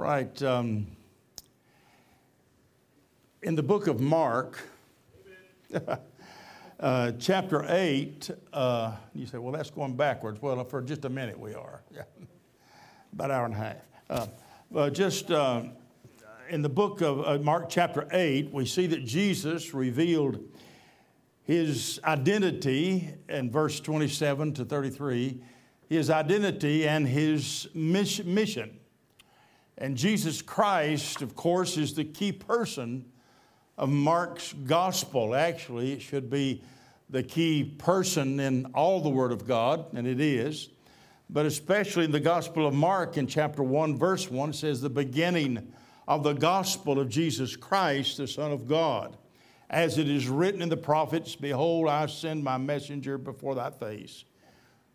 right. Um, in the book of Mark, uh, chapter 8, uh, you say, well, that's going backwards. Well, for just a minute, we are. Yeah. About an hour and a half. Uh, just uh, in the book of uh, Mark, chapter 8, we see that Jesus revealed his identity in verse 27 to 33, his identity and his mission. And Jesus Christ, of course, is the key person of Mark's gospel. Actually, it should be the key person in all the Word of God, and it is. But especially in the Gospel of Mark, in chapter 1, verse 1, says, The beginning of the gospel of Jesus Christ, the Son of God. As it is written in the prophets, Behold, I send my messenger before thy face,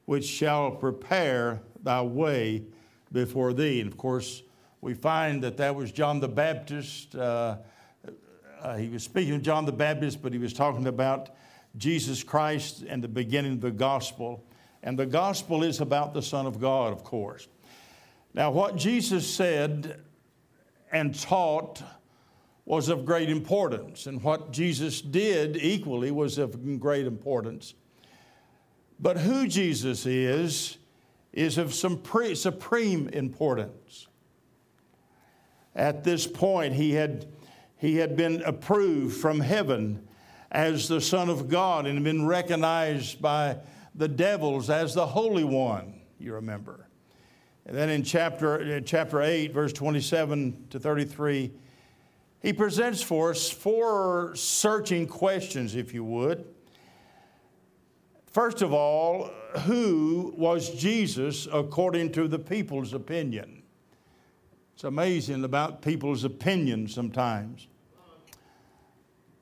which shall prepare thy way before thee. And of course, we find that that was John the Baptist. Uh, uh, he was speaking of John the Baptist, but he was talking about Jesus Christ and the beginning of the gospel. And the gospel is about the Son of God, of course. Now, what Jesus said and taught was of great importance, and what Jesus did equally was of great importance. But who Jesus is, is of some pre- supreme importance. At this point, he had, he had been approved from heaven as the Son of God and been recognized by the devils as the Holy One, you remember. And then in chapter, chapter 8, verse 27 to 33, he presents for us four searching questions, if you would. First of all, who was Jesus according to the people's opinion? It's amazing about people's opinions sometimes.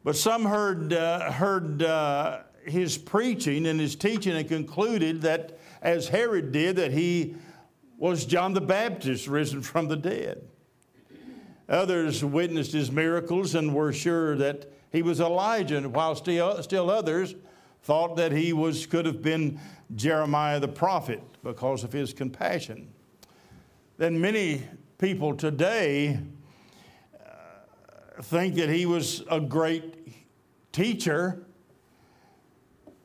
But some heard, uh, heard uh, his preaching and his teaching and concluded that, as Herod did, that he was John the Baptist risen from the dead. Others witnessed his miracles and were sure that he was Elijah, while still, still others thought that he was, could have been Jeremiah the prophet because of his compassion. Then many people today uh, think that he was a great teacher.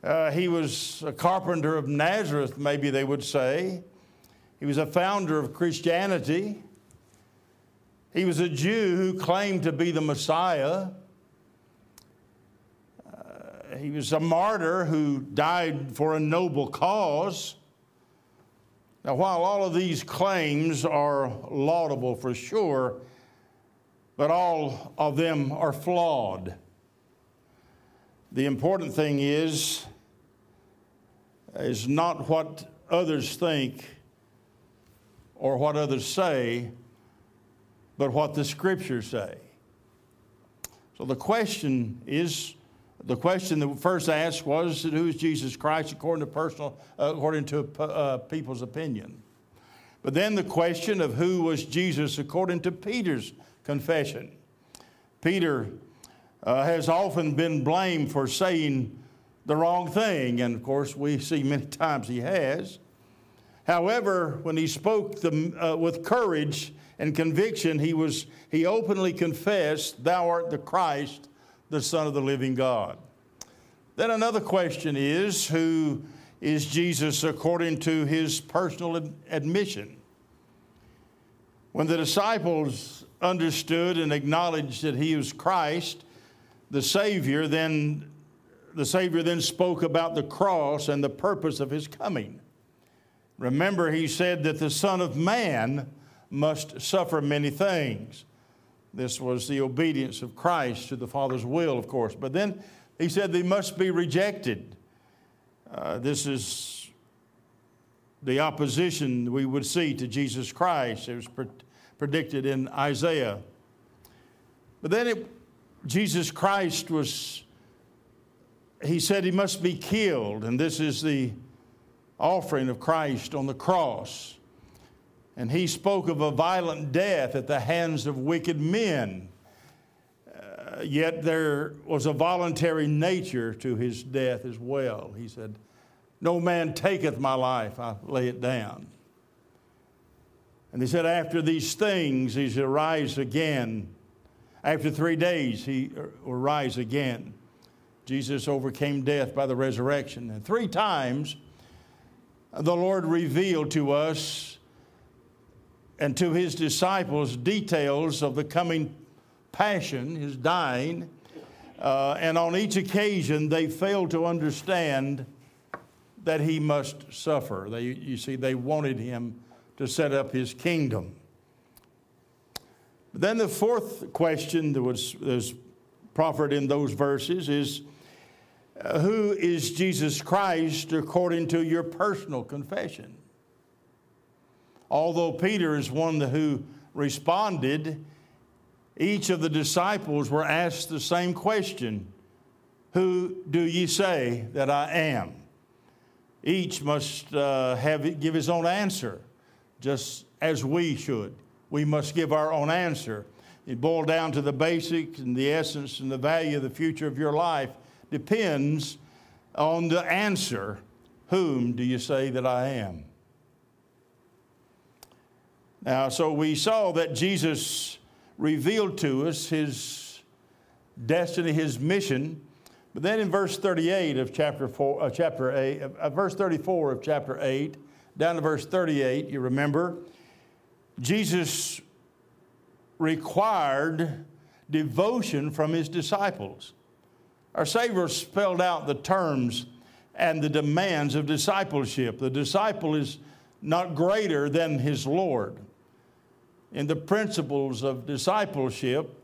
Uh, he was a carpenter of Nazareth, maybe they would say. He was a founder of Christianity. He was a Jew who claimed to be the Messiah. Uh, he was a martyr who died for a noble cause. Now, while all of these claims are laudable for sure, but all of them are flawed. The important thing is, is not what others think or what others say, but what the scriptures say. So the question is the question that first asked was, "Who is Jesus Christ?" According to personal, uh, according to uh, people's opinion. But then the question of who was Jesus according to Peter's confession. Peter uh, has often been blamed for saying the wrong thing, and of course we see many times he has. However, when he spoke the, uh, with courage and conviction, he was he openly confessed, "Thou art the Christ." The Son of the living God. Then another question is who is Jesus according to his personal admission? When the disciples understood and acknowledged that he was Christ, the Savior, then the Savior then spoke about the cross and the purpose of his coming. Remember, he said that the Son of Man must suffer many things. This was the obedience of Christ to the Father's will, of course. But then he said they must be rejected. Uh, this is the opposition we would see to Jesus Christ. It was pre- predicted in Isaiah. But then it, Jesus Christ was, he said he must be killed, and this is the offering of Christ on the cross. And he spoke of a violent death at the hands of wicked men. Uh, yet there was a voluntary nature to his death as well. He said, No man taketh my life, I lay it down. And he said, After these things, he shall rise again. After three days, he will rise again. Jesus overcame death by the resurrection. And three times, the Lord revealed to us and to his disciples details of the coming passion, his dying. Uh, and on each occasion, they failed to understand that he must suffer. They, you see, they wanted him to set up his kingdom. Then the fourth question that was, was proffered in those verses is uh, Who is Jesus Christ according to your personal confession? Although Peter is one who responded, each of the disciples were asked the same question Who do ye say that I am? Each must uh, have give his own answer, just as we should. We must give our own answer. It boiled down to the basics and the essence and the value of the future of your life depends on the answer Whom do you say that I am? Now, so we saw that Jesus revealed to us his destiny, his mission. But then in verse 38 of chapter, four, uh, chapter 8, uh, verse 34 of chapter 8, down to verse 38, you remember, Jesus required devotion from his disciples. Our Savior spelled out the terms and the demands of discipleship. The disciple is not greater than his Lord in the principles of discipleship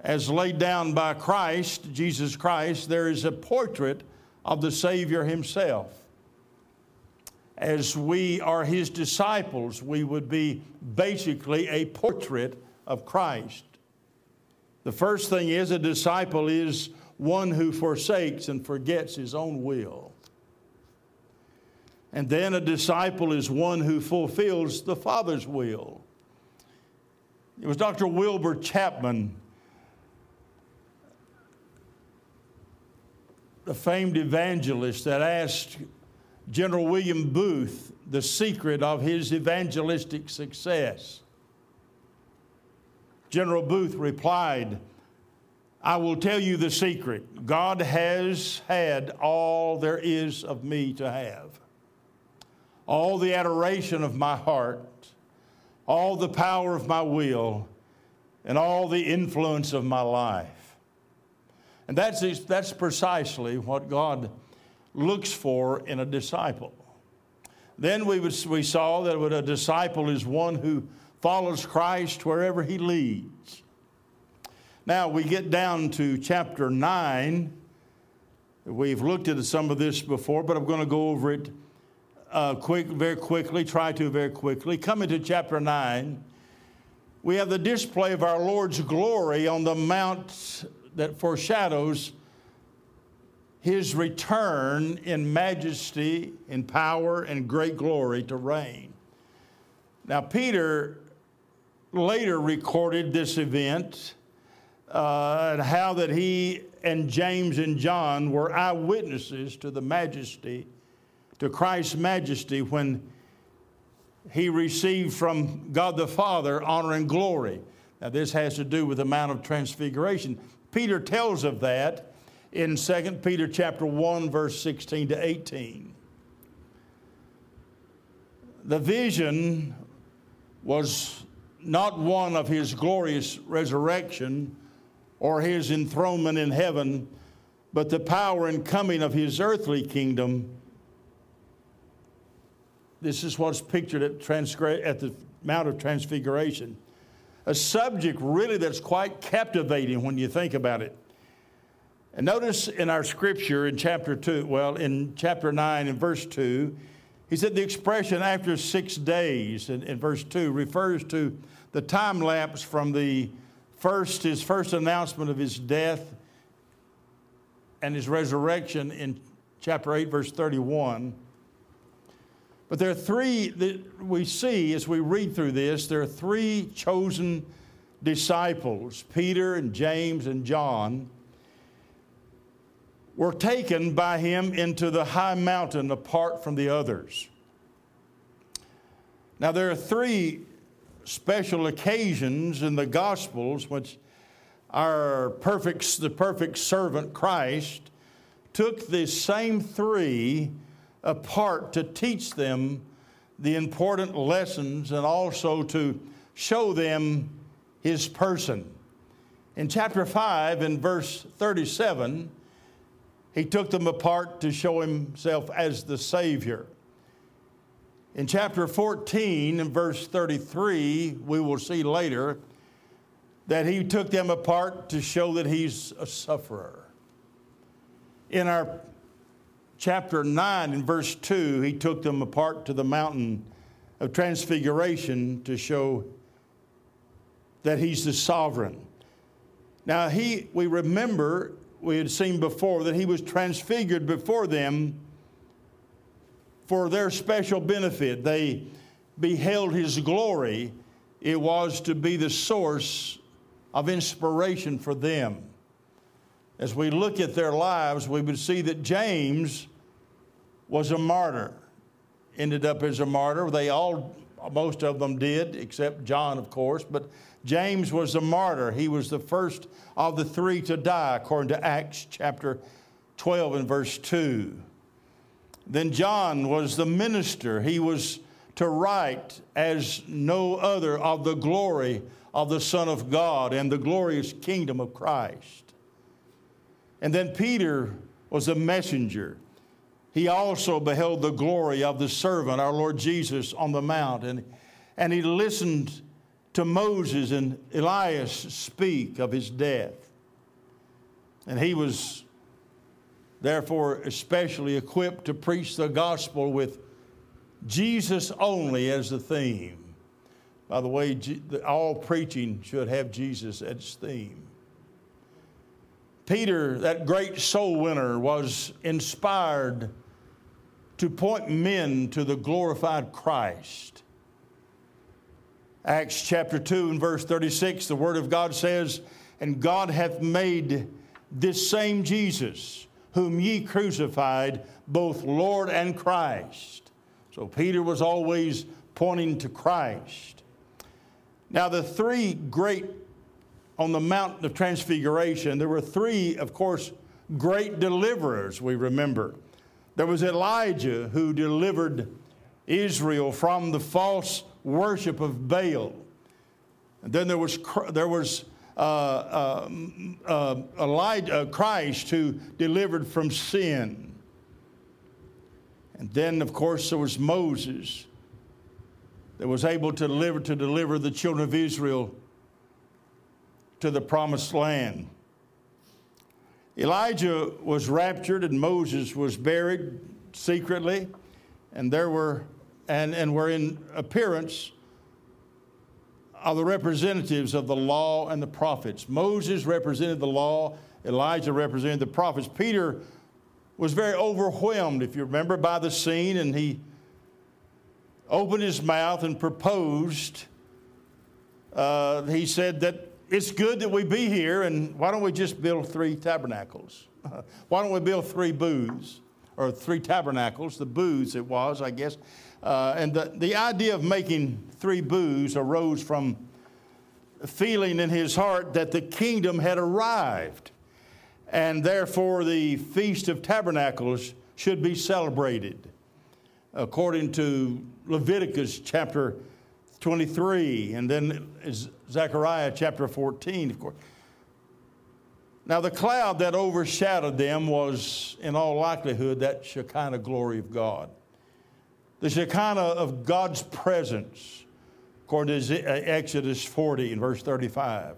as laid down by Christ, Jesus Christ, there is a portrait of the Savior Himself. As we are His disciples, we would be basically a portrait of Christ. The first thing is a disciple is one who forsakes and forgets his own will. And then a disciple is one who fulfills the Father's will. It was Dr. Wilbur Chapman, the famed evangelist, that asked General William Booth the secret of his evangelistic success. General Booth replied, I will tell you the secret. God has had all there is of me to have, all the adoration of my heart all the power of my will and all the influence of my life. And that's, that's precisely what God looks for in a disciple. Then we, we saw that a disciple is one who follows Christ wherever he leads. Now we get down to chapter 9. We've looked at some of this before, but I'm going to go over it uh, quick, very quickly, try to very quickly. Coming to chapter 9, we have the display of our Lord's glory on the mount that foreshadows his return in majesty, in power, and great glory to reign. Now, Peter later recorded this event uh, and how that he and James and John were eyewitnesses to the majesty to Christ's majesty when he received from God the Father honor and glory. Now, this has to do with the Mount of Transfiguration. Peter tells of that in 2 Peter chapter 1, verse 16 to 18. The vision was not one of his glorious resurrection or his enthronement in heaven, but the power and coming of his earthly kingdom this is what's pictured at, transgra- at the Mount of Transfiguration. A subject really that's quite captivating when you think about it. And notice in our scripture in chapter 2, well, in chapter 9 and verse 2, he said the expression after six days in, in verse 2 refers to the time lapse from the first, his first announcement of his death and his resurrection in chapter 8, verse 31 but there are three that we see as we read through this, there are three chosen disciples, Peter and James and John, were taken by him into the high mountain apart from the others. Now, there are three special occasions in the Gospels which our perfect, the perfect servant Christ took the same three apart to teach them the important lessons and also to show them his person. In chapter 5, in verse 37, he took them apart to show himself as the Savior. In chapter 14, in verse 33, we will see later that he took them apart to show that he's a sufferer. In our chapter 9, in verse 2, he took them apart to the mountain of transfiguration to show that he's the sovereign. Now, he, we remember, we had seen before, that he was transfigured before them for their special benefit. They beheld his glory. It was to be the source of inspiration for them. As we look at their lives, we would see that James was a martyr, ended up as a martyr. They all, most of them did, except John, of course, but James was a martyr. He was the first of the three to die, according to Acts chapter 12 and verse 2. Then John was the minister. He was to write as no other of the glory of the Son of God and the glorious kingdom of Christ. And then Peter was a messenger. He also beheld the glory of the servant, our Lord Jesus, on the mount, and, and he listened to Moses and Elias speak of his death. And he was therefore especially equipped to preach the gospel with Jesus only as the theme. By the way, all preaching should have Jesus as its theme. Peter, that great soul winner, was inspired to point men to the glorified Christ. Acts chapter 2 and verse 36, the Word of God says, And God hath made this same Jesus whom ye crucified, both Lord and Christ. So Peter was always pointing to Christ. Now, the three great on the mountain of transfiguration, there were three, of course, great deliverers, we remember. There was Elijah who delivered Israel from the false worship of Baal. And then there was, there was uh, uh, uh, Elijah, Christ who delivered from sin. And then, of course, there was Moses that was able to deliver, to deliver the children of Israel to the promised land. Elijah was raptured and Moses was buried secretly, and there were and, and were in appearance are the representatives of the law and the prophets. Moses represented the law, Elijah represented the prophets. Peter was very overwhelmed, if you remember, by the scene, and he opened his mouth and proposed. Uh, he said that it's good that we be here, and why don't we just build three tabernacles? why don't we build three booths, or three tabernacles? The booths it was, I guess. Uh, and the, the idea of making three booths arose from feeling in his heart that the kingdom had arrived, and therefore the Feast of Tabernacles should be celebrated, according to Leviticus chapter 23, and then Zechariah chapter 14, of course. Now, the cloud that overshadowed them was, in all likelihood, that Shekinah glory of God the Shekinah of God's presence, according to uh, Exodus 40 and verse 35.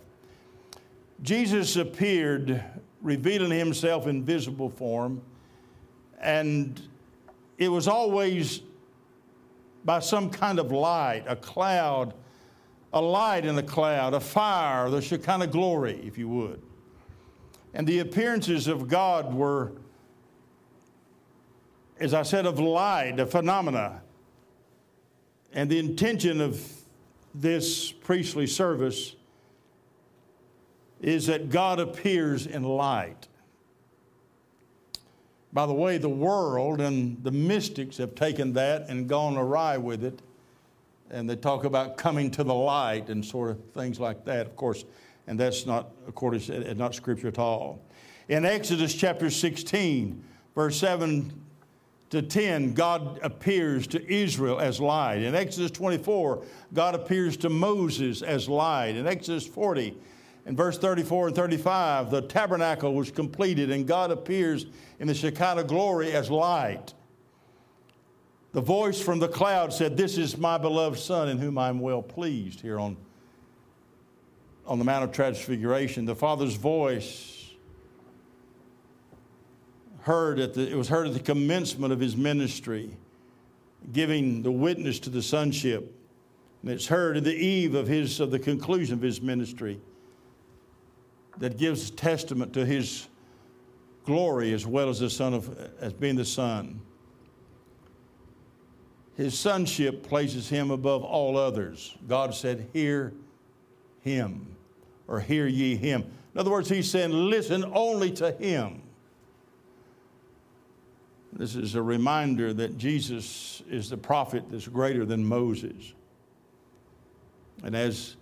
Jesus appeared, revealing himself in visible form, and it was always by some kind of light, a cloud, a light in the cloud, a fire, the Shekinah glory, if you would. And the appearances of God were as I said, of light, a phenomena. And the intention of this priestly service is that God appears in light. By the way, the world and the mystics have taken that and gone awry with it and they talk about coming to the light and sort of things like that, of course, and that's not according to uh, not scripture at all. In Exodus chapter 16, verse 7 to 10, God appears to Israel as light. In Exodus 24, God appears to Moses as light. In Exodus 40, in verse 34 and 35, the tabernacle was completed and God appears in the Shekinah glory as light. The voice from the cloud said, This is my beloved Son in whom I'm well pleased here on, on the Mount of Transfiguration. The Father's voice heard at the, it was heard at the commencement of his ministry, giving the witness to the sonship. And it's heard at the eve of his of the conclusion of his ministry that gives testament to his glory as well as the son of as being the son. His sonship places him above all others. God said, Hear him, or hear ye him. In other words, he's saying, Listen only to him. This is a reminder that Jesus is the prophet that's greater than Moses. And as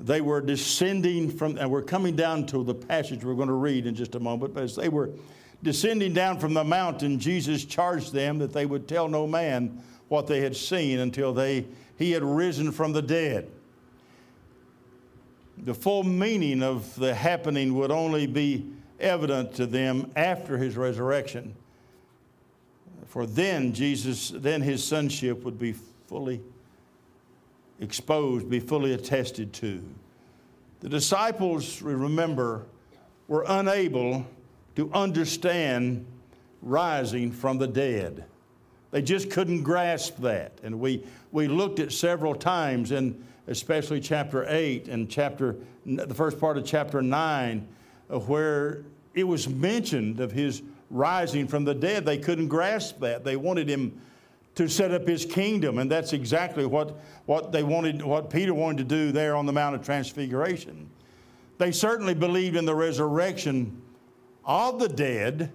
they were descending from, and we're coming down to the passage we're going to read in just a moment, but as they were descending down from the mountain, Jesus charged them that they would tell no man what they had seen until they, he had risen from the dead. The full meaning of the happening would only be evident to them after his resurrection. For then Jesus, then his sonship would be fully exposed, be fully attested to. The disciples, remember, were unable to understand rising from the dead. They just couldn't grasp that. And we, we looked at several times, in especially chapter 8 and chapter, the first part of chapter 9, where it was mentioned of his rising from the dead. They couldn't grasp that. They wanted him to set up his kingdom, and that's exactly what, what they wanted, what Peter wanted to do there on the Mount of Transfiguration. They certainly believed in the resurrection of the dead,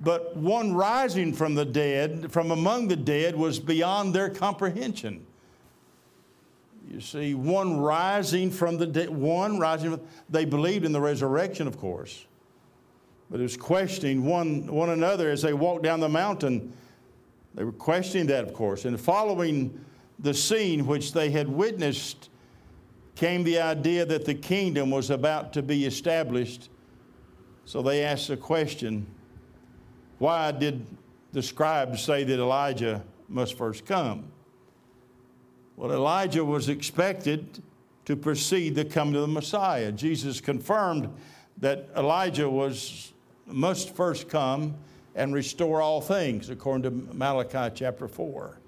but one rising from the dead, from among the dead, was beyond their comprehension. You see, one rising from the dead, one rising, from, they believed in the resurrection, of course, but it was questioning one, one another as they walked down the mountain. They were questioning that, of course. And following the scene which they had witnessed came the idea that the kingdom was about to be established. So they asked the question why did the scribes say that Elijah must first come? Well, Elijah was expected to precede the coming of the Messiah. Jesus confirmed that Elijah was must first come and restore all things, according to Malachi chapter 4.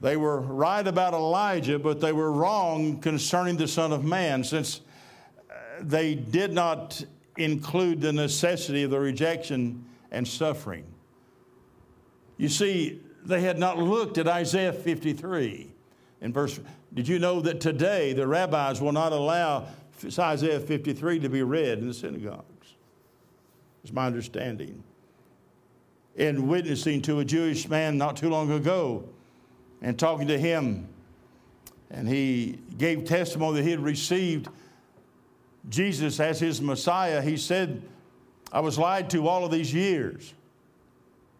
They were right about Elijah, but they were wrong concerning the Son of Man, since uh, they did not include the necessity of the rejection and suffering. You see, they had not looked at Isaiah 53 in verse. Did you know that today the rabbis will not allow Isaiah 53 to be read in the synagogues? It's my understanding. In witnessing to a Jewish man not too long ago and talking to him, and he gave testimony that he had received Jesus as his Messiah, he said, I was lied to all of these years.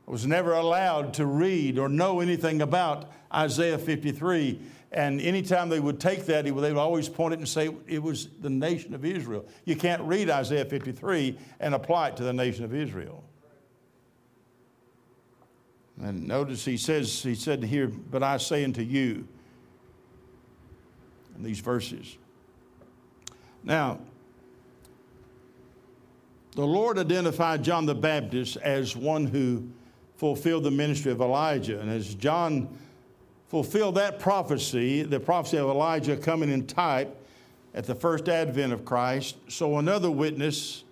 I was never allowed to read or know anything about Isaiah 53. And anytime they would take that, they would always point it and say it was the nation of Israel. You can't read Isaiah 53 and apply it to the nation of Israel. And notice he says, he said here, but I say unto you, in these verses. Now, the Lord identified John the Baptist as one who fulfilled the ministry of Elijah. And as John fulfilled that prophecy, the prophecy of Elijah coming in type at the first advent of Christ, so another witness,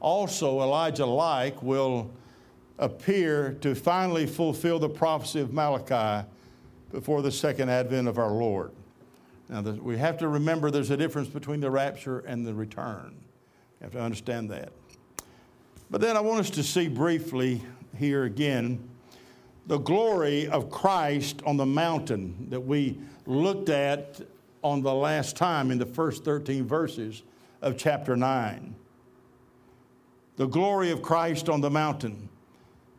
also Elijah like, will appear to finally fulfill the prophecy of Malachi before the second advent of our Lord. Now, we have to remember there's a difference between the rapture and the return. You have to understand that. But then I want us to see briefly here again the glory of Christ on the mountain that we looked at on the last time in the first 13 verses of chapter 9. The glory of Christ on the mountain.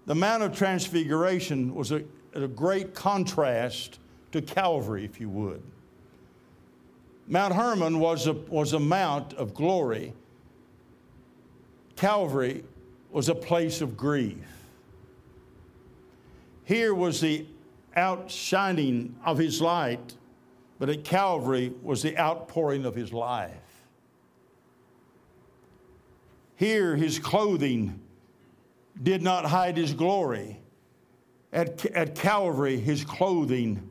The Mount of Transfiguration was a, a great contrast to Calvary, if you would. Mount Hermon was a, was a mount of glory. Calvary was a place of grief. Here was the outshining of his light, but at Calvary was the outpouring of his life. Here, his clothing did not hide his glory. At, at Calvary, his clothing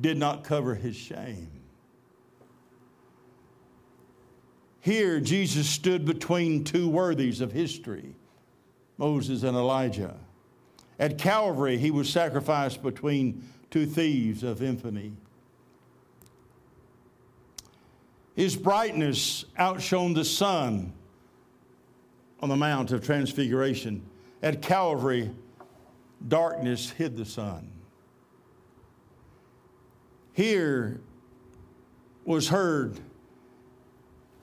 did not cover his shame. Here, Jesus stood between two worthies of history Moses and Elijah. At Calvary, he was sacrificed between two thieves of infamy. His brightness outshone the sun on the Mount of Transfiguration. At Calvary, darkness hid the sun. Here was heard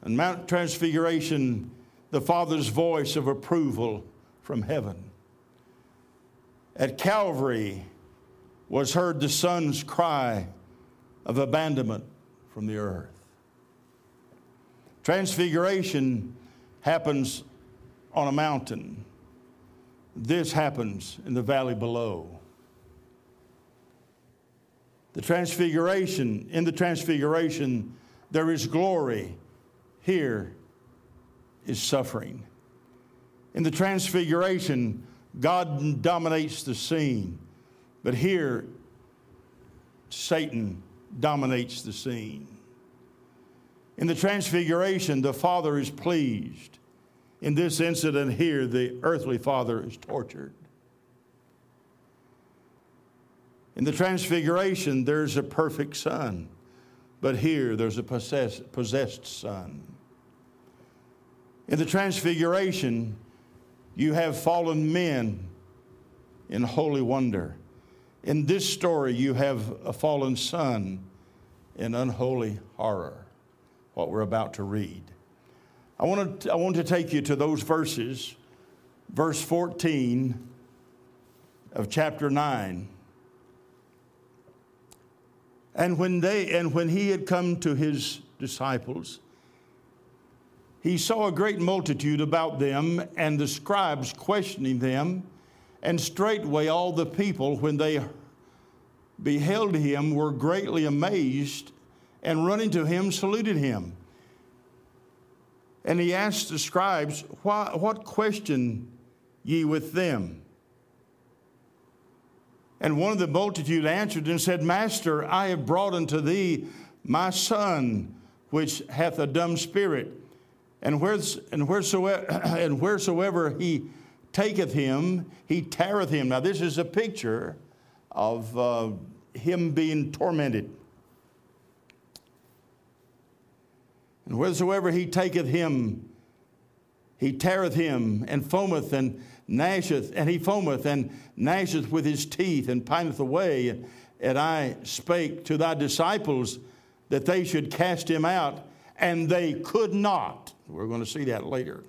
on Mount Transfiguration the Father's voice of approval from heaven. At Calvary was heard the Son's cry of abandonment from the earth. Transfiguration happens on a mountain. This happens in the valley below. The transfiguration, in the transfiguration, there is glory. Here is suffering. In the transfiguration, God dominates the scene, but here, Satan dominates the scene. In the Transfiguration, the Father is pleased. In this incident here, the earthly Father is tortured. In the Transfiguration, there's a perfect Son, but here there's a possessed, possessed Son. In the Transfiguration, you have fallen men in holy wonder. In this story, you have a fallen son in unholy horror, what we're about to read. I want to, I want to take you to those verses, verse 14 of chapter 9. And when, they, and when he had come to his disciples, he saw a great multitude about them and the scribes questioning them. And straightway all the people, when they beheld him, were greatly amazed and running to him saluted him. And he asked the scribes, What question ye with them? And one of the multitude answered and said, Master, I have brought unto thee my son, which hath a dumb spirit. And, where's, and, wheresoever, and wheresoever he taketh him, he teareth him. Now, this is a picture of uh, him being tormented. And wheresoever he taketh him, he teareth him, and foameth and gnasheth, and he foameth and gnasheth with his teeth, and pineth away. And I spake to thy disciples that they should cast him out, and they could not. We're going to see that later.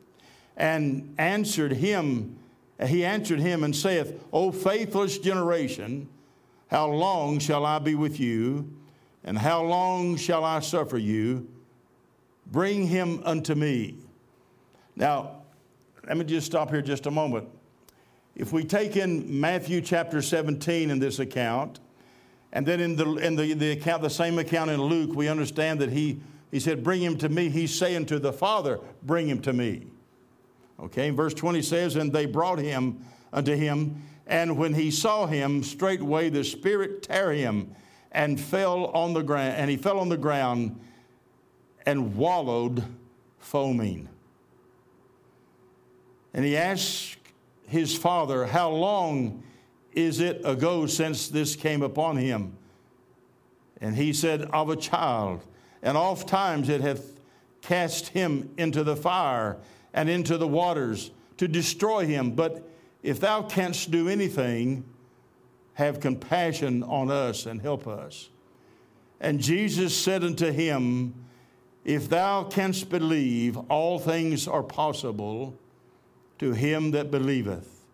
And answered him, he answered him and saith, O faithless generation, how long shall I be with you? And how long shall I suffer you? Bring him unto me. Now, let me just stop here just a moment. If we take in Matthew chapter 17 in this account, and then in the, in the, the account, the same account in Luke, we understand that he he said, Bring him to me. He's saying to the Father, Bring him to me. Okay, verse 20 says, And they brought him unto him, and when he saw him, straightway the Spirit tear him and fell on the ground, and he fell on the ground and wallowed foaming. And he asked his father, How long is it ago since this came upon him? And he said, Of a child and oft times it hath cast him into the fire and into the waters to destroy him. But if thou canst do anything, have compassion on us and help us. And Jesus said unto him, If thou canst believe, all things are possible to him that believeth.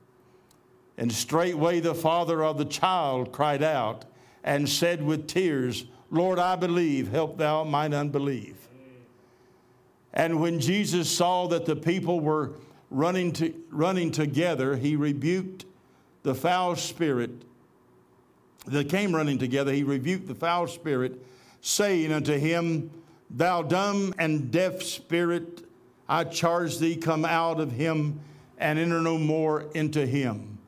And straightway the father of the child cried out and said with tears, Lord, I believe, help thou mine unbelief. And when Jesus saw that the people were running, to, running together, he rebuked the foul spirit that came running together. He rebuked the foul spirit, saying unto him, Thou dumb and deaf spirit, I charge thee, come out of him and enter no more into him.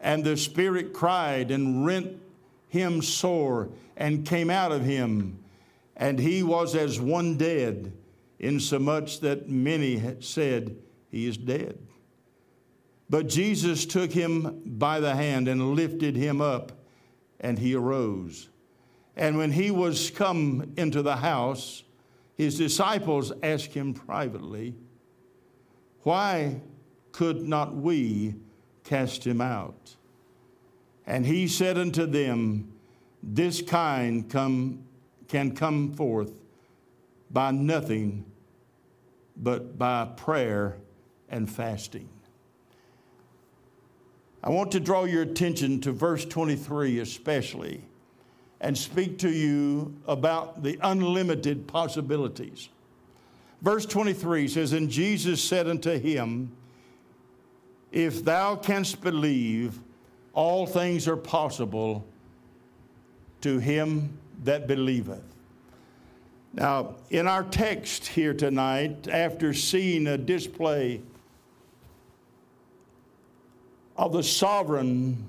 And the spirit cried and rent him sore and came out of him. And he was as one dead, insomuch that many said, He is dead. But Jesus took him by the hand and lifted him up, and he arose. And when he was come into the house, his disciples asked him privately, Why could not we cast him out? And he said unto them, This kind come, can come forth by nothing but by prayer and fasting. I want to draw your attention to verse 23 especially and speak to you about the unlimited possibilities. Verse 23 says, And Jesus said unto him, If thou canst believe, all things are possible to him that believeth. Now, in our text here tonight, after seeing a display of the sovereign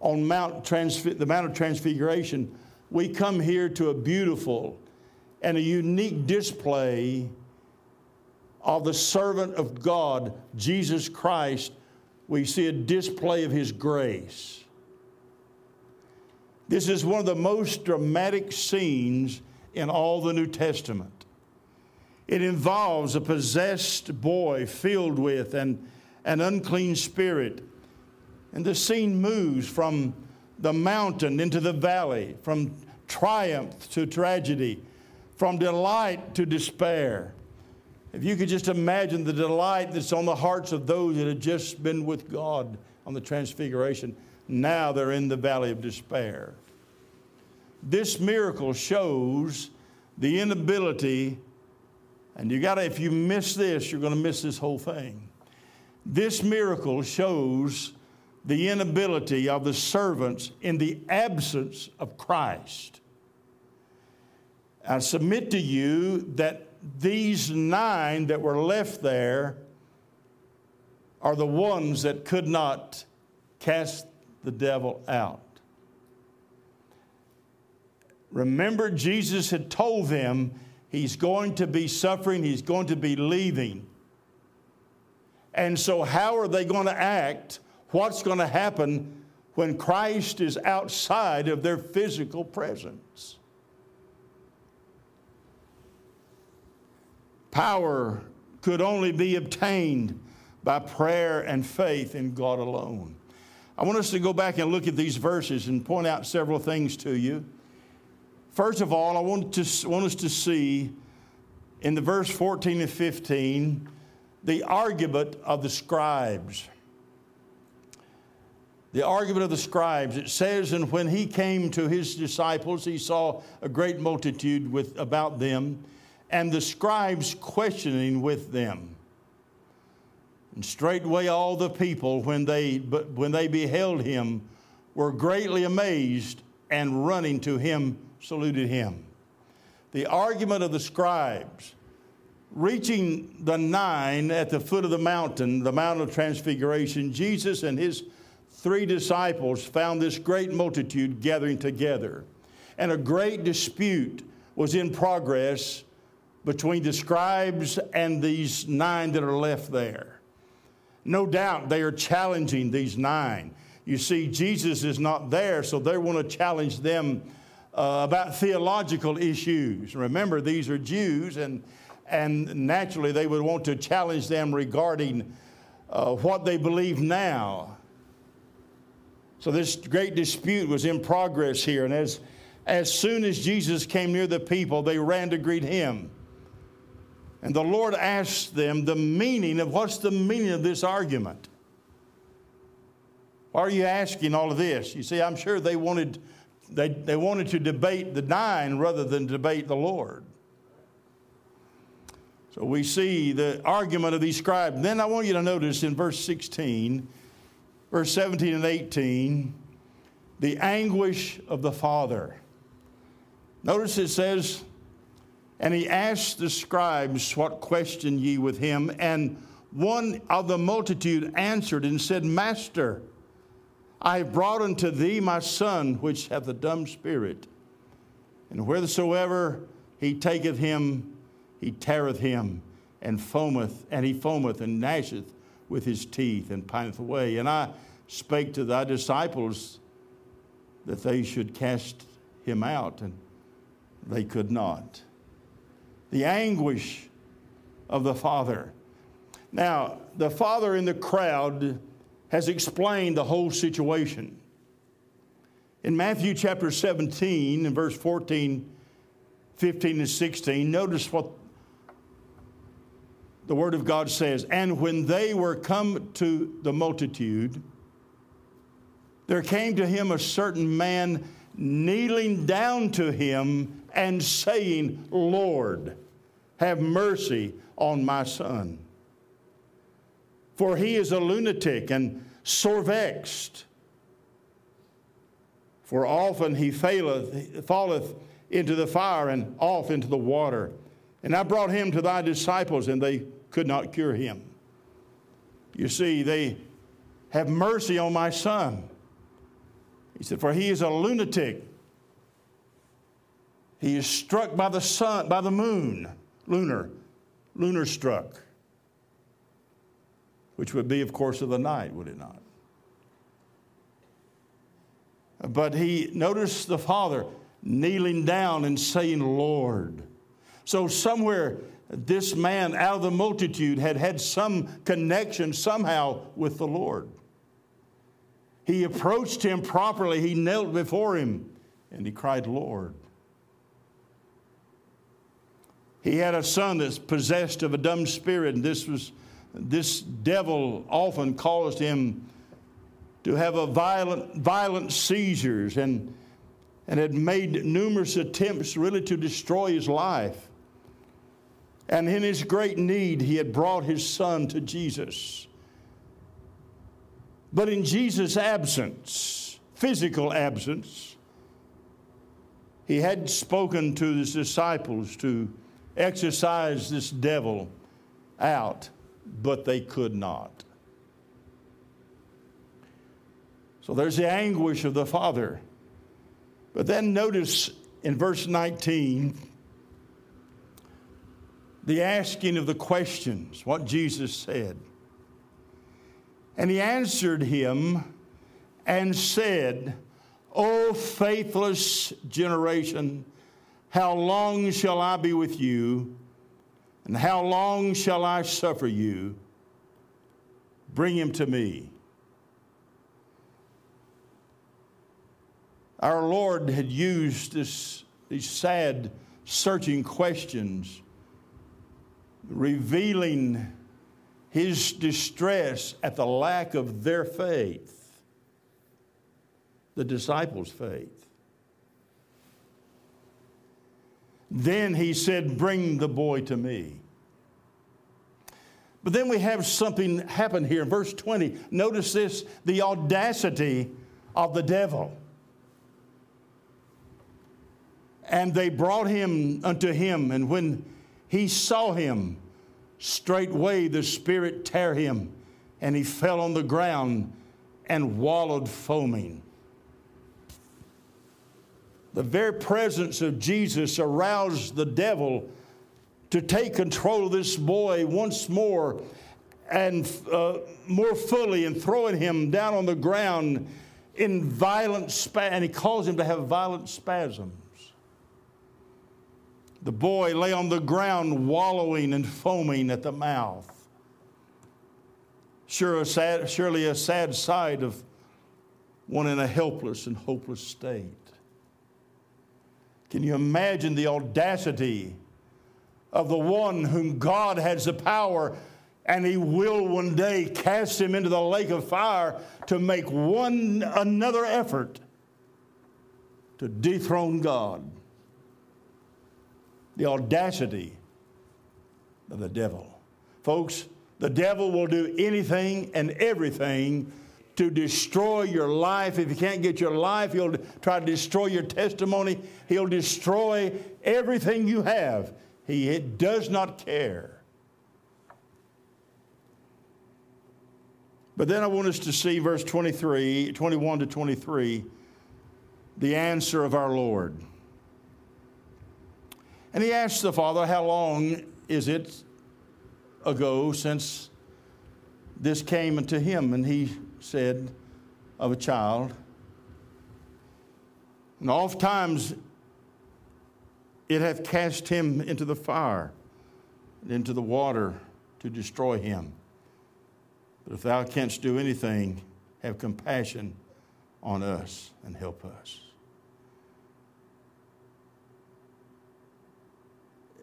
on Mount the Mount of Transfiguration, we come here to a beautiful and a unique display of the servant of God, Jesus Christ, we see a display of his grace. This is one of the most dramatic scenes in all the New Testament. It involves a possessed boy filled with an, an unclean spirit. And the scene moves from the mountain into the valley, from triumph to tragedy, from delight to despair. If you could just imagine the delight that's on the hearts of those that had just been with God on the Transfiguration, now they're in the valley of despair. This miracle shows the inability, and you gotta, if you miss this, you're gonna miss this whole thing. This miracle shows the inability of the servants in the absence of Christ. I submit to you that these nine that were left there are the ones that could not cast the devil out. Remember, Jesus had told them he's going to be suffering, he's going to be leaving. And so, how are they going to act? What's going to happen when Christ is outside of their physical presence? Power could only be obtained by prayer and faith in God alone. I want us to go back and look at these verses and point out several things to you. First of all, I want, to, want us to see in the verse 14 and 15 the argument of the scribes. The argument of the scribes. It says, And when he came to his disciples, he saw a great multitude with, about them and the scribes questioning with them. And straightway all the people, when they, when they beheld him, were greatly amazed and running to him saluted him. The argument of the scribes. Reaching the nine at the foot of the mountain, the Mount of Transfiguration, Jesus and his three disciples found this great multitude gathering together. And a great dispute was in progress between the scribes and these nine that are left there. No doubt they are challenging these nine. You see, Jesus is not there, so they want to challenge them uh, about theological issues. Remember, these are Jews, and, and naturally they would want to challenge them regarding uh, what they believe now. So this great dispute was in progress here. And as, as soon as Jesus came near the people, they ran to greet him. And the Lord asked them the meaning of what's the meaning of this argument? Why are you asking all of this? You see, I'm sure they wanted, they, they wanted to debate the nine rather than debate the Lord. So we see the argument of these scribes. Then I want you to notice in verse 16, verse 17 and 18, the anguish of the Father. Notice it says, and he asked the scribes, What question ye with him? And one of the multitude answered and said, Master, I have brought unto thee my son, which hath a dumb spirit. And whithersoever he taketh him, he teareth him, and foameth, and he foameth and gnasheth with his teeth, and pineth away. And I spake to thy disciples that they should cast him out, and they could not the anguish of the Father. Now, the Father in the crowd has explained the whole situation. In Matthew chapter 17, in verse 14, 15, and 16, notice what the Word of God says. And when they were come to the multitude, there came to him a certain man kneeling down to him and saying, Lord, have mercy on my son. For he is a lunatic and sore vexed. For often he faileth, falleth into the fire and off into the water. And I brought him to thy disciples, and they could not cure him. You see, they have mercy on my son. He said, For he is a lunatic. He is struck by the sun, by the moon lunar, lunar struck, which would be, of course, of the night, would it not? But he noticed the father kneeling down and saying, Lord. So, somewhere, this man out of the multitude had had some connection somehow with the Lord. He approached him properly, he knelt before him, and he cried, Lord. He had a son that's possessed of a dumb spirit, and this was this devil often caused him to have a violent, violent seizures and, and had made numerous attempts really to destroy his life. And in his great need, he had brought his son to Jesus. But in Jesus' absence, physical absence, he had spoken to his disciples to exorcise this devil out, but they could not. So there's the anguish of the Father. But then notice in verse 19 the asking of the questions, what Jesus said. And he answered him and said, O faithless generation, how long shall I be with you? And how long shall I suffer you? Bring him to me. Our Lord had used this, these sad, searching questions, revealing his distress at the lack of their faith, the disciples' faith. Then he said, Bring the boy to me. But then we have something happen here in verse 20. Notice this the audacity of the devil. And they brought him unto him, and when he saw him, straightway the Spirit tear him, and he fell on the ground and wallowed foaming. The very presence of Jesus aroused the devil to take control of this boy once more and uh, more fully and throwing him down on the ground in violent spasms. And he caused him to have violent spasms. The boy lay on the ground, wallowing and foaming at the mouth. Sure, a sad, surely a sad sight of one in a helpless and hopeless state. Can you imagine the audacity of the one whom God has the power and he will one day cast him into the lake of fire to make one another effort to dethrone God? The audacity of the devil. Folks, the devil will do anything and everything to destroy your life. If he can't get your life, he'll try to destroy your testimony. He'll destroy everything you have. He does not care. But then I want us to see verse 23, 21 to 23, the answer of our Lord. And he asked the Father, How long is it ago since this came unto him? And he said, Of a child. And oft times it hath cast him into the fire and into the water to destroy him. But if thou canst do anything, have compassion on us and help us.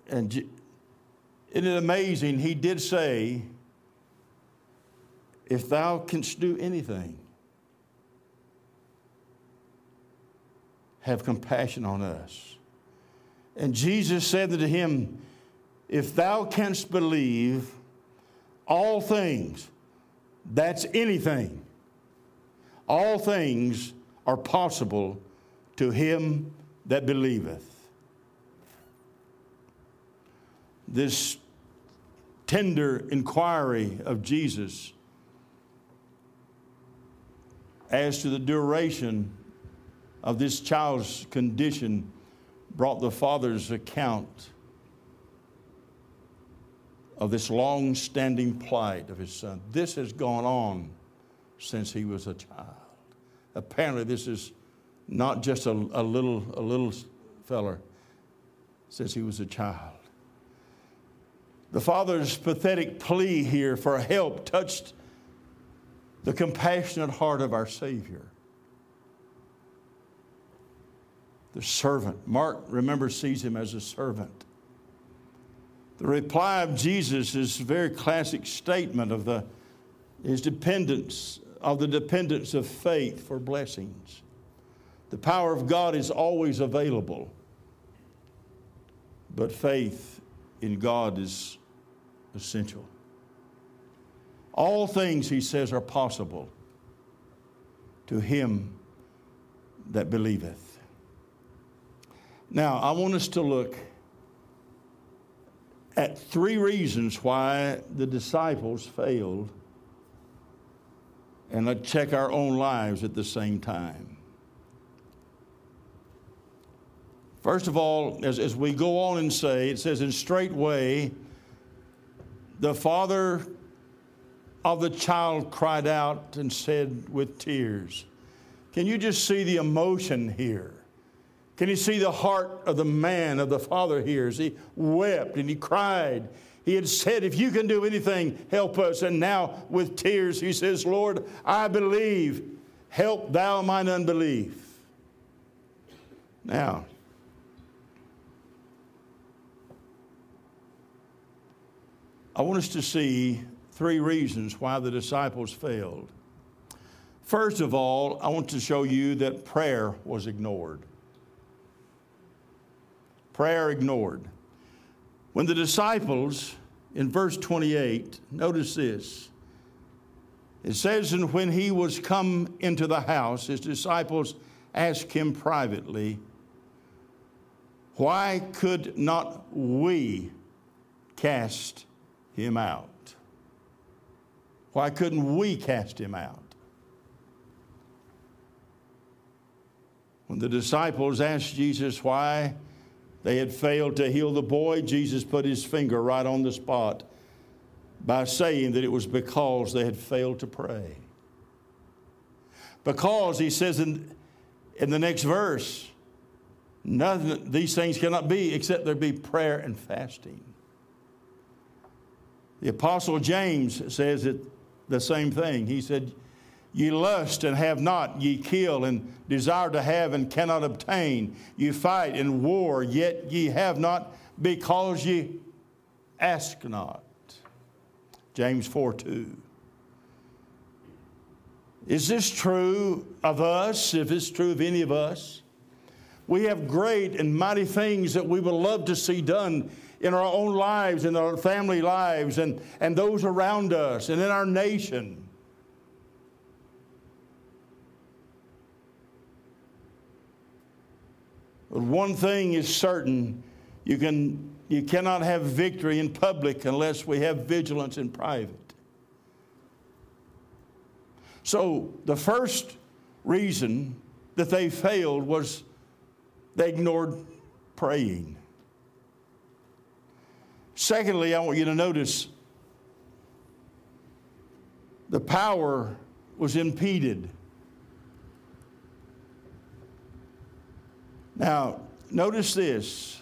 And isn't it amazing? He did say, If thou canst do anything, have compassion on us. And Jesus said to him, If thou canst believe, all things, that's anything, all things are possible to him that believeth. This tender inquiry of Jesus as to the duration of this child's condition brought the father's account of this long standing plight of his son. This has gone on since he was a child. Apparently, this is not just a, a little, a little feller, since he was a child. The father's pathetic plea here for help touched the compassionate heart of our Savior. The servant. Mark, remember, sees him as a servant. The reply of Jesus is a very classic statement of the, his dependence, of the dependence of faith for blessings. The power of God is always available, but faith in God is essential. All things, he says, are possible to him that believeth. Now, I want us to look at three reasons why the disciples failed, and let's check our own lives at the same time. First of all, as, as we go on and say, it says, in straightway, the father of the child cried out and said with tears, Can you just see the emotion here? Can you see the heart of the man, of the father here as he wept and he cried? He had said, If you can do anything, help us. And now, with tears, he says, Lord, I believe. Help thou mine unbelief. Now, I want us to see three reasons why the disciples failed. First of all, I want to show you that prayer was ignored. Prayer ignored. When the disciples, in verse 28, notice this. It says, And when he was come into the house, his disciples asked him privately, Why could not we cast him out? Why couldn't we cast him out? When the disciples asked Jesus why they had failed to heal the boy, Jesus put his finger right on the spot by saying that it was because they had failed to pray. Because, he says in, in the next verse, nothing, these things cannot be except there be prayer and fasting. The Apostle James says it the same thing. He said, Ye lust and have not, ye kill and desire to have and cannot obtain. You fight and war, yet ye have not because ye ask not. James 4 2. Is this true of us? If it's true of any of us? We have great and mighty things that we would love to see done in our own lives, in our family lives, and, and those around us, and in our nation. But one thing is certain you, can, you cannot have victory in public unless we have vigilance in private. So, the first reason that they failed was they ignored praying. Secondly, I want you to notice the power was impeded. Now, notice this.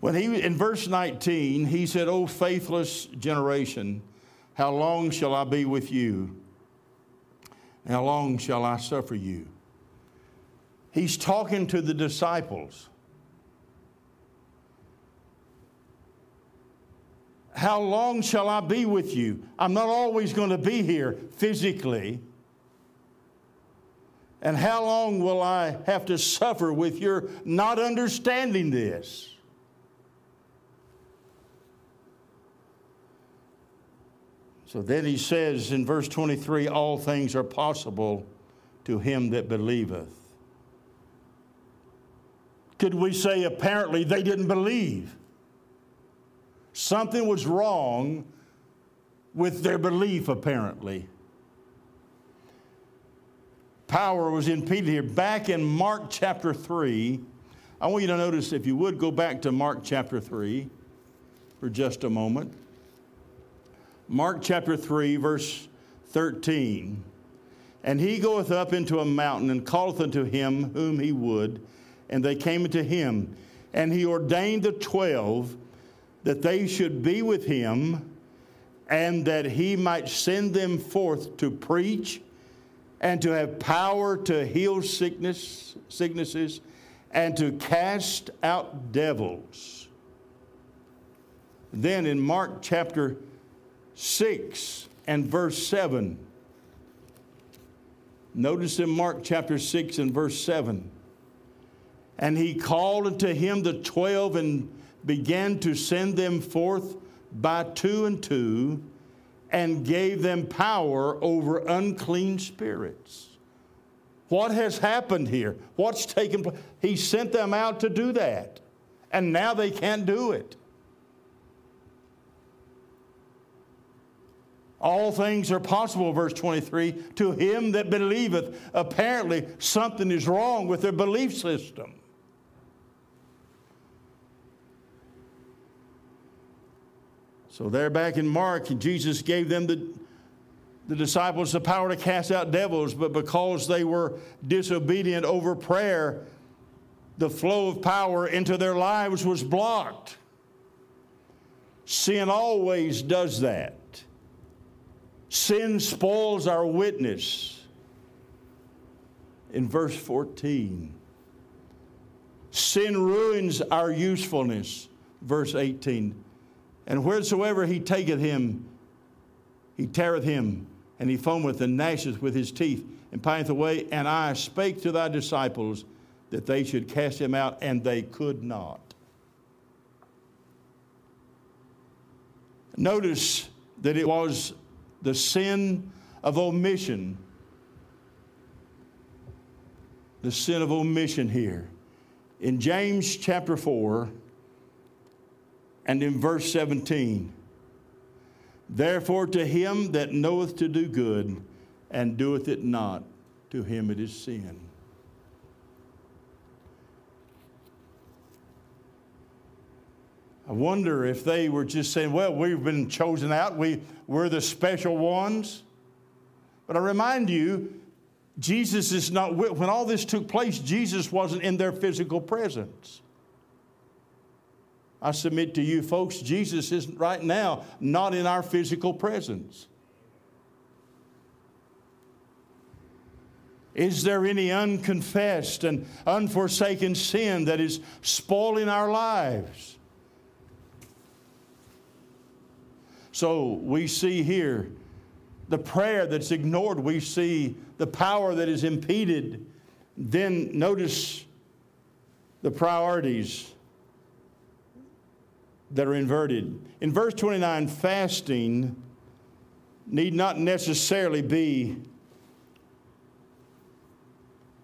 When he in verse 19, he said, "O faithless generation, how long shall I be with you? How long shall I suffer you?" He's talking to the disciples. How long shall I be with you? I'm not always going to be here physically. And how long will I have to suffer with your not understanding this? So then he says in verse 23 all things are possible to him that believeth. Could we say apparently they didn't believe? Something was wrong with their belief, apparently power was impeded here. Back in Mark chapter 3, I want you to notice, if you would, go back to Mark chapter 3 for just a moment. Mark chapter 3, verse 13. And he goeth up into a mountain and calleth unto him whom he would, and they came unto him. And he ordained the twelve that they should be with him, and that he might send them forth to preach and to have power to heal sickness, sicknesses and to cast out devils. Then in Mark chapter 6 and verse 7, notice in Mark chapter 6 and verse 7, and he called unto him the twelve and began to send them forth by two and two and gave them power over unclean spirits. What has happened here? What's taken place? He sent them out to do that, and now they can't do it. All things are possible, verse 23, to him that believeth. Apparently, something is wrong with their belief system. So, there back in Mark, Jesus gave them the, the disciples the power to cast out devils, but because they were disobedient over prayer, the flow of power into their lives was blocked. Sin always does that. Sin spoils our witness. In verse 14, sin ruins our usefulness. Verse 18, and wheresoever he taketh him, he teareth him, and he foameth and gnasheth with his teeth, and pineth away. And I spake to thy disciples that they should cast him out, and they could not. Notice that it was the sin of omission. The sin of omission here. In James chapter 4, and in verse 17, therefore to him that knoweth to do good and doeth it not, to him it is sin. I wonder if they were just saying, well, we've been chosen out, we, we're the special ones. But I remind you, Jesus is not, when all this took place, Jesus wasn't in their physical presence. I submit to you, folks, Jesus is right now not in our physical presence. Is there any unconfessed and unforsaken sin that is spoiling our lives? So we see here the prayer that's ignored, we see the power that is impeded. Then notice the priorities that are inverted. In verse 29, fasting need not necessarily be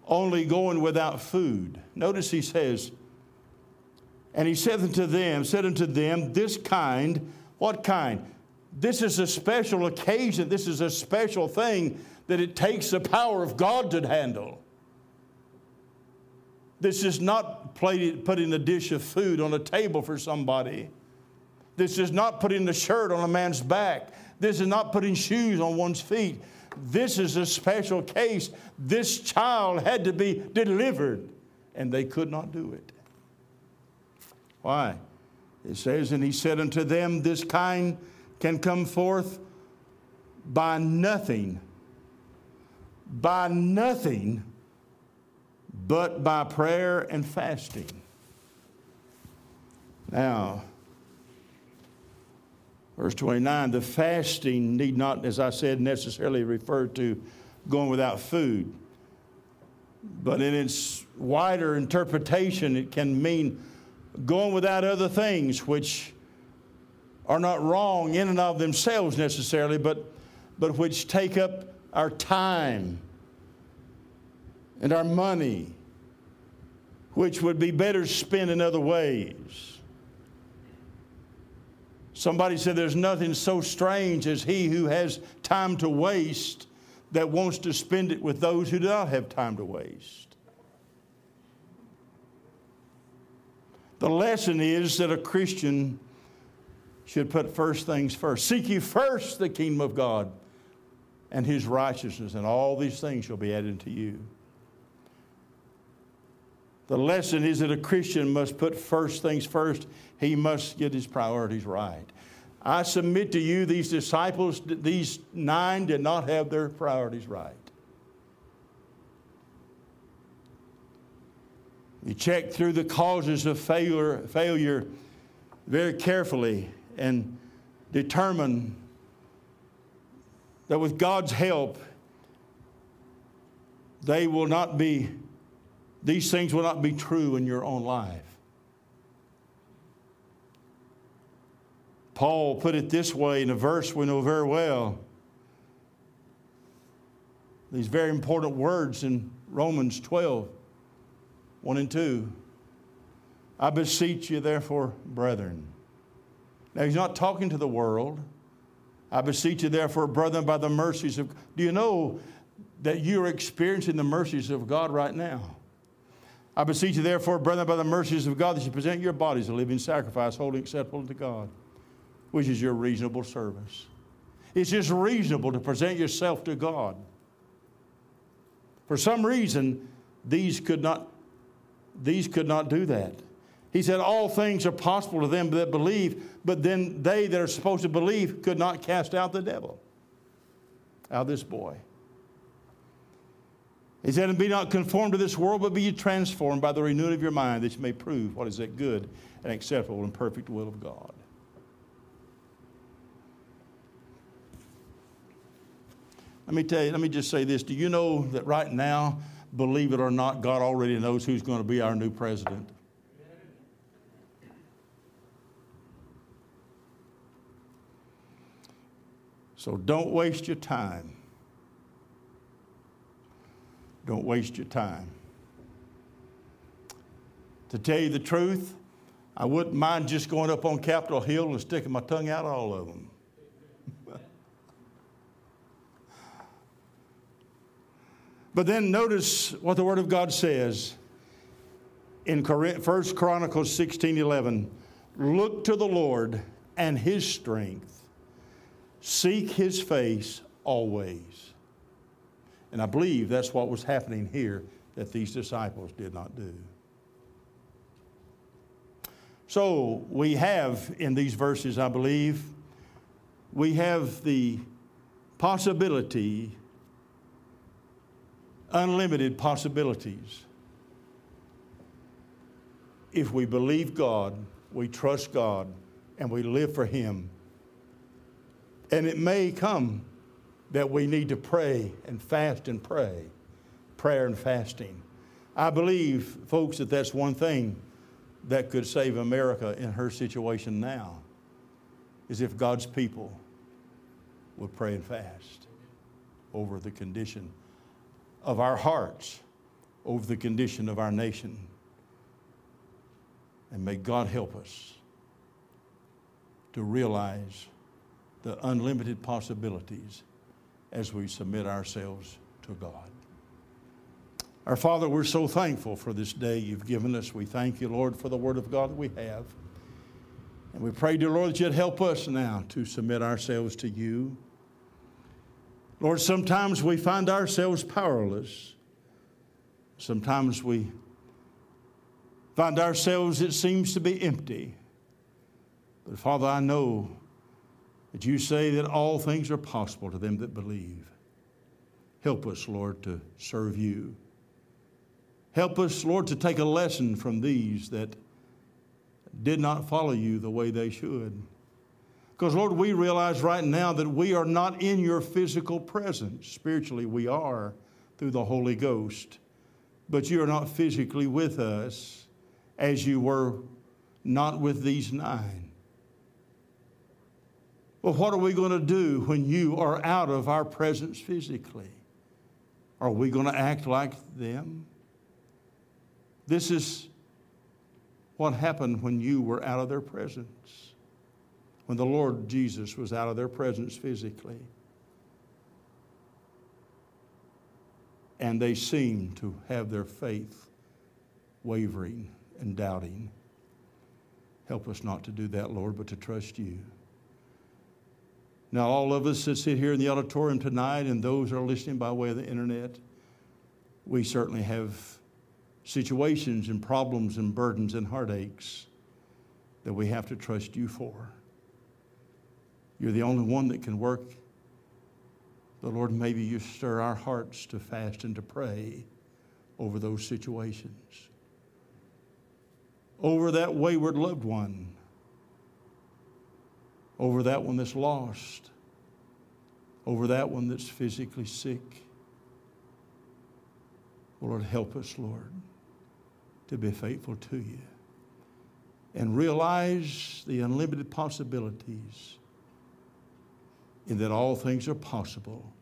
only going without food. Notice he says, and he said unto them, said unto them, this kind, what kind? This is a special occasion. This is a special thing that it takes the power of God to handle. This is not putting a dish of food on a table for somebody. This is not putting the shirt on a man's back. This is not putting shoes on one's feet. This is a special case. This child had to be delivered, and they could not do it. Why? It says, And he said unto them, This kind can come forth by nothing, by nothing but by prayer and fasting. Now, verse 29 the fasting need not, as I said, necessarily refer to going without food. But in its wider interpretation, it can mean going without other things, which are not wrong in and of themselves necessarily, but, but which take up our time and our money, which would be better spent in other ways. Somebody said there's nothing so strange as he who has time to waste that wants to spend it with those who do not have time to waste. The lesson is that a Christian should put first things first. Seek ye first the kingdom of God and his righteousness, and all these things shall be added to you. The lesson is that a Christian must put first things first. He must get his priorities right. I submit to you, these disciples, these nine did not have their priorities right. You check through the causes of failure, failure very carefully and determine that with God's help, they will not be these things will not be true in your own life. Paul put it this way in a verse we know very well. These very important words in Romans 12 1 and 2. I beseech you, therefore, brethren. Now, he's not talking to the world. I beseech you, therefore, brethren, by the mercies of Do you know that you're experiencing the mercies of God right now? I beseech you, therefore, brethren, by the mercies of God, that you present your bodies a living sacrifice, holy acceptable to God, which is your reasonable service. It's just reasonable to present yourself to God. For some reason, these could not, these could not do that. He said, All things are possible to them that believe, but then they that are supposed to believe could not cast out the devil out of this boy. He said, And be not conformed to this world, but be ye transformed by the renewing of your mind, that you may prove what is that good and acceptable and perfect will of God. Let me tell you, let me just say this. Do you know that right now, believe it or not, God already knows who's going to be our new president? So don't waste your time. Don't waste your time. To tell you the truth, I wouldn't mind just going up on Capitol Hill and sticking my tongue out all of them. but then notice what the Word of God says in 1 Chronicles 16 11. Look to the Lord and His strength, seek His face always. And I believe that's what was happening here that these disciples did not do. So we have in these verses, I believe, we have the possibility unlimited possibilities. If we believe God, we trust God, and we live for Him. And it may come that we need to pray and fast and pray, prayer and fasting. I believe, folks, that that's one thing that could save America in her situation now, is if God's people would pray and fast over the condition of our hearts, over the condition of our nation. And may God help us to realize the unlimited possibilities as we submit ourselves to God. Our Father, we're so thankful for this day you've given us. We thank you, Lord, for the Word of God that we have. And we pray, dear Lord, that you'd help us now to submit ourselves to you. Lord, sometimes we find ourselves powerless. Sometimes we find ourselves, it seems to be empty. But Father, I know that you say that all things are possible to them that believe. Help us, Lord, to serve you. Help us, Lord, to take a lesson from these that did not follow you the way they should. Because, Lord, we realize right now that we are not in your physical presence. Spiritually, we are through the Holy Ghost. But you are not physically with us as you were not with these nine. Well, what are we going to do when you are out of our presence physically? Are we going to act like them? This is what happened when you were out of their presence, when the Lord Jesus was out of their presence physically. And they seemed to have their faith wavering and doubting. Help us not to do that, Lord, but to trust you. Now, all of us that sit here in the auditorium tonight and those who are listening by way of the internet, we certainly have situations and problems and burdens and heartaches that we have to trust you for. You're the only one that can work. The Lord, maybe you stir our hearts to fast and to pray over those situations. Over that wayward loved one over that one that's lost, over that one that's physically sick. Lord, help us, Lord, to be faithful to you and realize the unlimited possibilities in that all things are possible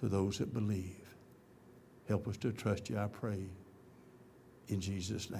to those that believe. Help us to trust you, I pray, in Jesus' name.